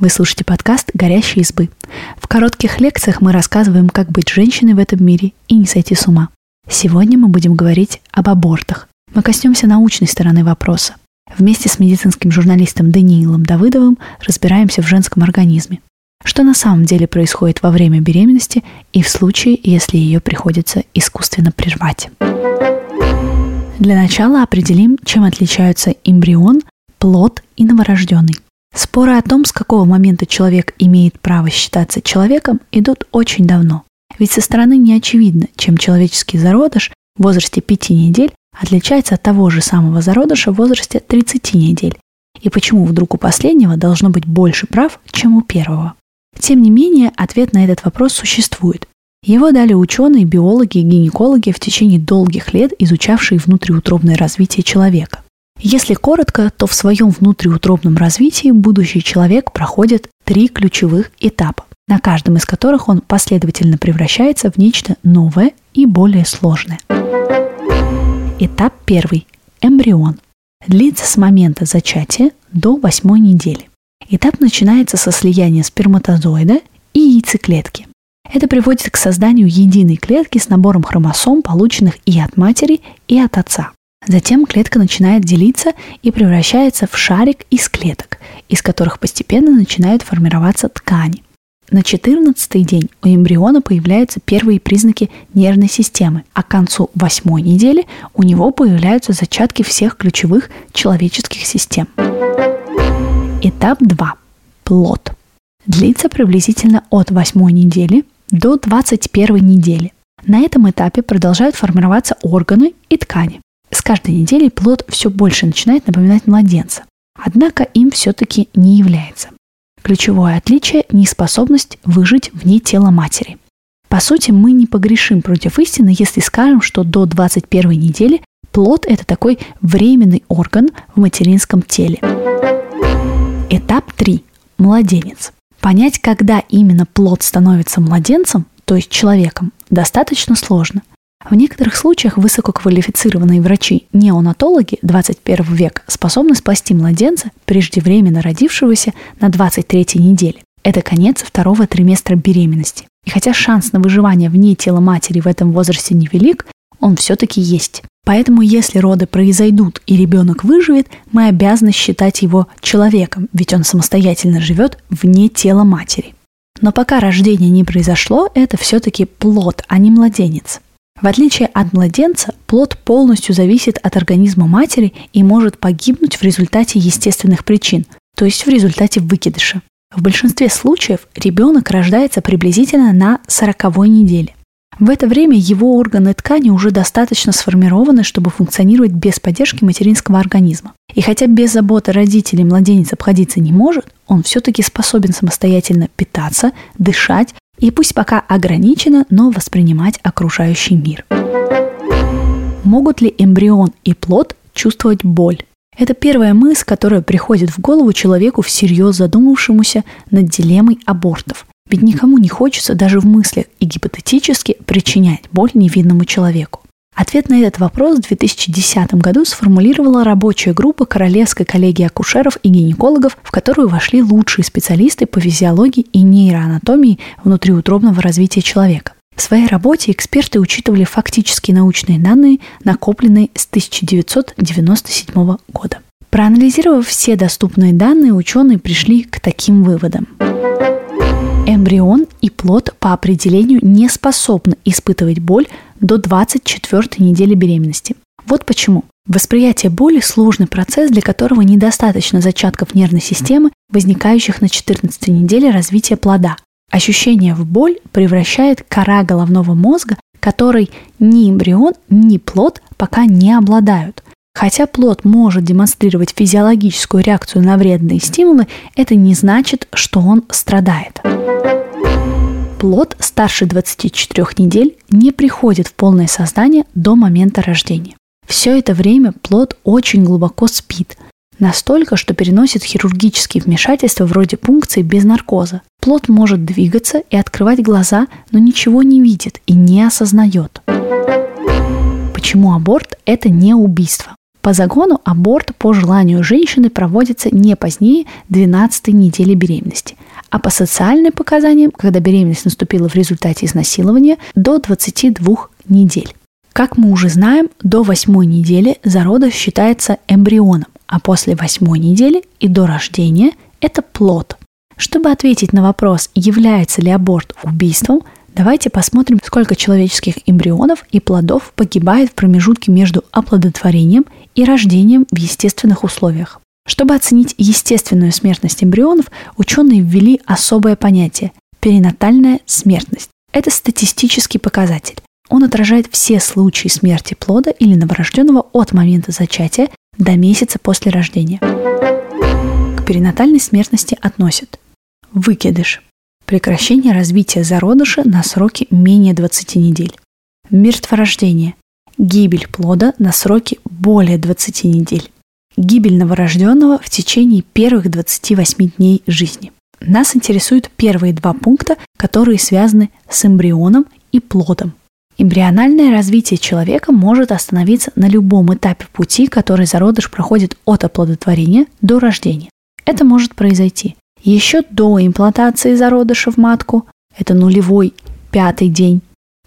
Вы слушаете подкаст «Горящие избы». В коротких лекциях мы рассказываем, как быть женщиной в этом мире и не сойти с ума. Сегодня мы будем говорить об абортах. Мы коснемся научной стороны вопроса. Вместе с медицинским журналистом Даниилом Давыдовым разбираемся в женском организме. Что на самом деле происходит во время беременности и в случае, если ее приходится искусственно прервать. Для начала определим, чем отличаются эмбрион, плод и новорожденный. Споры о том, с какого момента человек имеет право считаться человеком, идут очень давно. Ведь со стороны не очевидно, чем человеческий зародыш в возрасте 5 недель отличается от того же самого зародыша в возрасте 30 недель, и почему вдруг у последнего должно быть больше прав, чем у первого. Тем не менее, ответ на этот вопрос существует. Его дали ученые, биологи и гинекологи в течение долгих лет, изучавшие внутриутробное развитие человека. Если коротко, то в своем внутриутробном развитии будущий человек проходит три ключевых этапа, на каждом из которых он последовательно превращается в нечто новое и более сложное. Этап первый – эмбрион. Длится с момента зачатия до восьмой недели. Этап начинается со слияния сперматозоида и яйцеклетки. Это приводит к созданию единой клетки с набором хромосом, полученных и от матери, и от отца. Затем клетка начинает делиться и превращается в шарик из клеток, из которых постепенно начинают формироваться ткани. На 14 день у эмбриона появляются первые признаки нервной системы, а к концу восьмой недели у него появляются зачатки всех ключевых человеческих систем. Этап 2. Плод. Длится приблизительно от восьмой недели до 21 недели. На этом этапе продолжают формироваться органы и ткани. Каждой неделей плод все больше начинает напоминать младенца. Однако им все-таки не является. Ключевое отличие – неспособность выжить вне тела матери. По сути, мы не погрешим против истины, если скажем, что до 21 недели плод – это такой временный орган в материнском теле. Этап 3. Младенец. Понять, когда именно плод становится младенцем, то есть человеком, достаточно сложно – в некоторых случаях высококвалифицированные врачи-неонатологи 21 века способны спасти младенца, преждевременно родившегося на 23 неделе. Это конец второго триместра беременности. И хотя шанс на выживание вне тела матери в этом возрасте невелик, он все-таки есть. Поэтому если роды произойдут и ребенок выживет, мы обязаны считать его человеком, ведь он самостоятельно живет вне тела матери. Но пока рождение не произошло, это все-таки плод, а не младенец. В отличие от младенца, плод полностью зависит от организма матери и может погибнуть в результате естественных причин, то есть в результате выкидыша. В большинстве случаев ребенок рождается приблизительно на 40 неделе. В это время его органы ткани уже достаточно сформированы, чтобы функционировать без поддержки материнского организма. И хотя без заботы родителей младенец обходиться не может, он все-таки способен самостоятельно питаться, дышать и пусть пока ограничено, но воспринимать окружающий мир. Могут ли эмбрион и плод чувствовать боль? Это первая мысль, которая приходит в голову человеку всерьез задумавшемуся над дилеммой абортов. Ведь никому не хочется даже в мыслях и гипотетически причинять боль невинному человеку. Ответ на этот вопрос в 2010 году сформулировала рабочая группа Королевской коллегии акушеров и гинекологов, в которую вошли лучшие специалисты по физиологии и нейроанатомии внутриутробного развития человека. В своей работе эксперты учитывали фактические научные данные, накопленные с 1997 года. Проанализировав все доступные данные, ученые пришли к таким выводам. Эмбрион и плод по определению не способны испытывать боль до 24 недели беременности. Вот почему. Восприятие боли – сложный процесс, для которого недостаточно зачатков нервной системы, возникающих на 14 неделе развития плода. Ощущение в боль превращает кора головного мозга, который ни эмбрион, ни плод пока не обладают. Хотя плод может демонстрировать физиологическую реакцию на вредные стимулы, это не значит, что он страдает. Плод старше 24 недель не приходит в полное создание до момента рождения. Все это время плод очень глубоко спит, настолько, что переносит хирургические вмешательства вроде пункции без наркоза. Плод может двигаться и открывать глаза, но ничего не видит и не осознает. Почему аборт – это не убийство? По загону аборт по желанию женщины проводится не позднее 12 недели беременности, а по социальным показаниям, когда беременность наступила в результате изнасилования, до 22 недель. Как мы уже знаем, до восьмой недели зародыш считается эмбрионом, а после восьмой недели и до рождения – это плод. Чтобы ответить на вопрос, является ли аборт убийством, давайте посмотрим, сколько человеческих эмбрионов и плодов погибает в промежутке между оплодотворением и рождением в естественных условиях. Чтобы оценить естественную смертность эмбрионов, ученые ввели особое понятие – перинатальная смертность. Это статистический показатель. Он отражает все случаи смерти плода или новорожденного от момента зачатия до месяца после рождения. К перинатальной смертности относят выкидыш, прекращение развития зародыша на сроки менее 20 недель, мертворождение, гибель плода на сроки более 20 недель, гибель новорожденного в течение первых 28 дней жизни. Нас интересуют первые два пункта, которые связаны с эмбрионом и плодом. Эмбриональное развитие человека может остановиться на любом этапе пути, который зародыш проходит от оплодотворения до рождения. Это может произойти еще до имплантации зародыша в матку, это нулевой пятый день,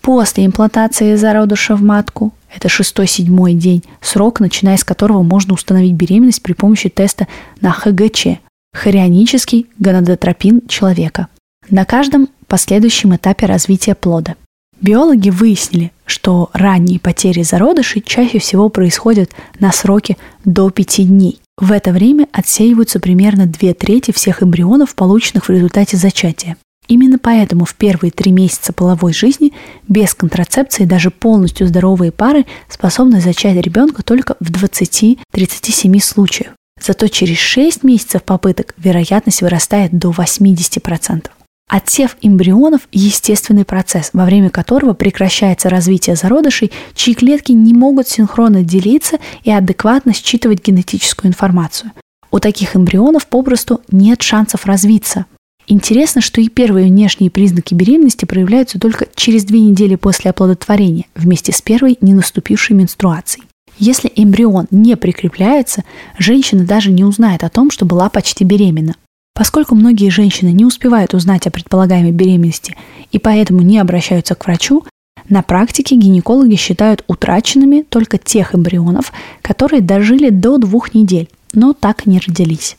после имплантации зародыша в матку, это шестой-седьмой день, срок, начиная с которого можно установить беременность при помощи теста на ХГЧ – хорионический гонадотропин человека. На каждом последующем этапе развития плода – Биологи выяснили, что ранние потери зародышей чаще всего происходят на сроке до 5 дней. В это время отсеиваются примерно две трети всех эмбрионов, полученных в результате зачатия. Именно поэтому в первые три месяца половой жизни без контрацепции даже полностью здоровые пары способны зачать ребенка только в 20-37 случаях. Зато через 6 месяцев попыток вероятность вырастает до 80%. Отсев эмбрионов – естественный процесс, во время которого прекращается развитие зародышей, чьи клетки не могут синхронно делиться и адекватно считывать генетическую информацию. У таких эмбрионов попросту нет шансов развиться. Интересно, что и первые внешние признаки беременности проявляются только через две недели после оплодотворения, вместе с первой не наступившей менструацией. Если эмбрион не прикрепляется, женщина даже не узнает о том, что была почти беременна. Поскольку многие женщины не успевают узнать о предполагаемой беременности и поэтому не обращаются к врачу, на практике гинекологи считают утраченными только тех эмбрионов, которые дожили до двух недель, но так не родились.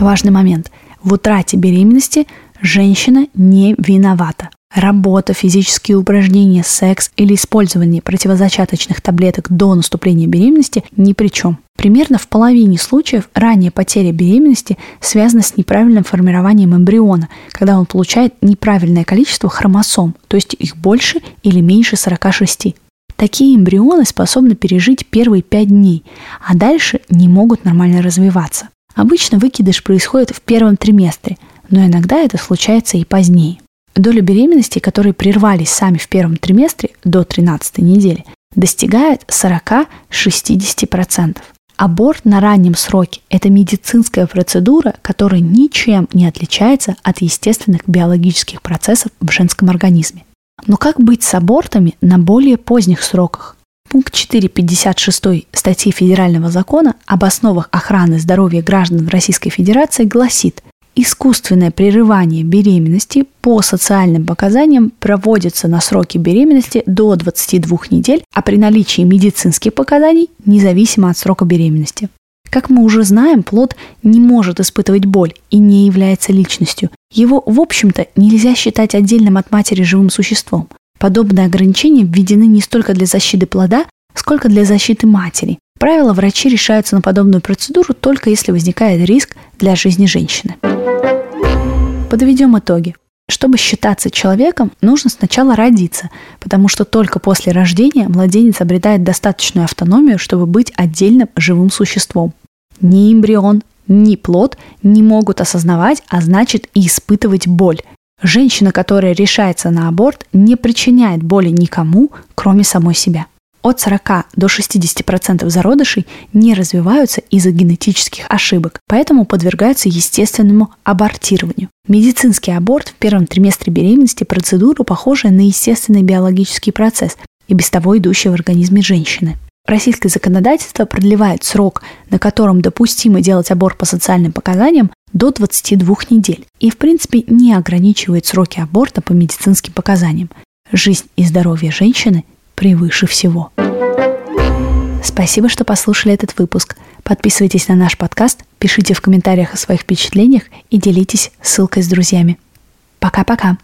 Важный момент. В утрате беременности женщина не виновата. Работа, физические упражнения, секс или использование противозачаточных таблеток до наступления беременности ни при чем. Примерно в половине случаев ранняя потеря беременности связана с неправильным формированием эмбриона, когда он получает неправильное количество хромосом, то есть их больше или меньше 46. Такие эмбрионы способны пережить первые 5 дней, а дальше не могут нормально развиваться. Обычно выкидыш происходит в первом триместре, но иногда это случается и позднее. Доля беременности, которые прервались сами в первом триместре до 13 недели, достигает 40-60%. Аборт на раннем сроке – это медицинская процедура, которая ничем не отличается от естественных биологических процессов в женском организме. Но как быть с абортами на более поздних сроках? Пункт 4.56 статьи Федерального закона об основах охраны здоровья граждан Российской Федерации гласит, Искусственное прерывание беременности по социальным показаниям проводится на сроке беременности до 22 недель, а при наличии медицинских показаний независимо от срока беременности. Как мы уже знаем, плод не может испытывать боль и не является личностью. Его, в общем-то, нельзя считать отдельным от матери живым существом. Подобные ограничения введены не столько для защиты плода, сколько для защиты матери. Правило, врачи решаются на подобную процедуру только если возникает риск для жизни женщины. Подведем итоги. Чтобы считаться человеком, нужно сначала родиться, потому что только после рождения младенец обретает достаточную автономию, чтобы быть отдельным живым существом. Ни эмбрион, ни плод не могут осознавать, а значит и испытывать боль. Женщина, которая решается на аборт, не причиняет боли никому, кроме самой себя. От 40 до 60% зародышей не развиваются из-за генетических ошибок, поэтому подвергаются естественному абортированию. Медицинский аборт в первом триместре беременности – процедура, похожая на естественный биологический процесс и без того идущий в организме женщины. Российское законодательство продлевает срок, на котором допустимо делать аборт по социальным показаниям, до 22 недель и, в принципе, не ограничивает сроки аборта по медицинским показаниям. Жизнь и здоровье женщины превыше всего. Спасибо, что послушали этот выпуск. Подписывайтесь на наш подкаст, пишите в комментариях о своих впечатлениях и делитесь ссылкой с друзьями. Пока-пока.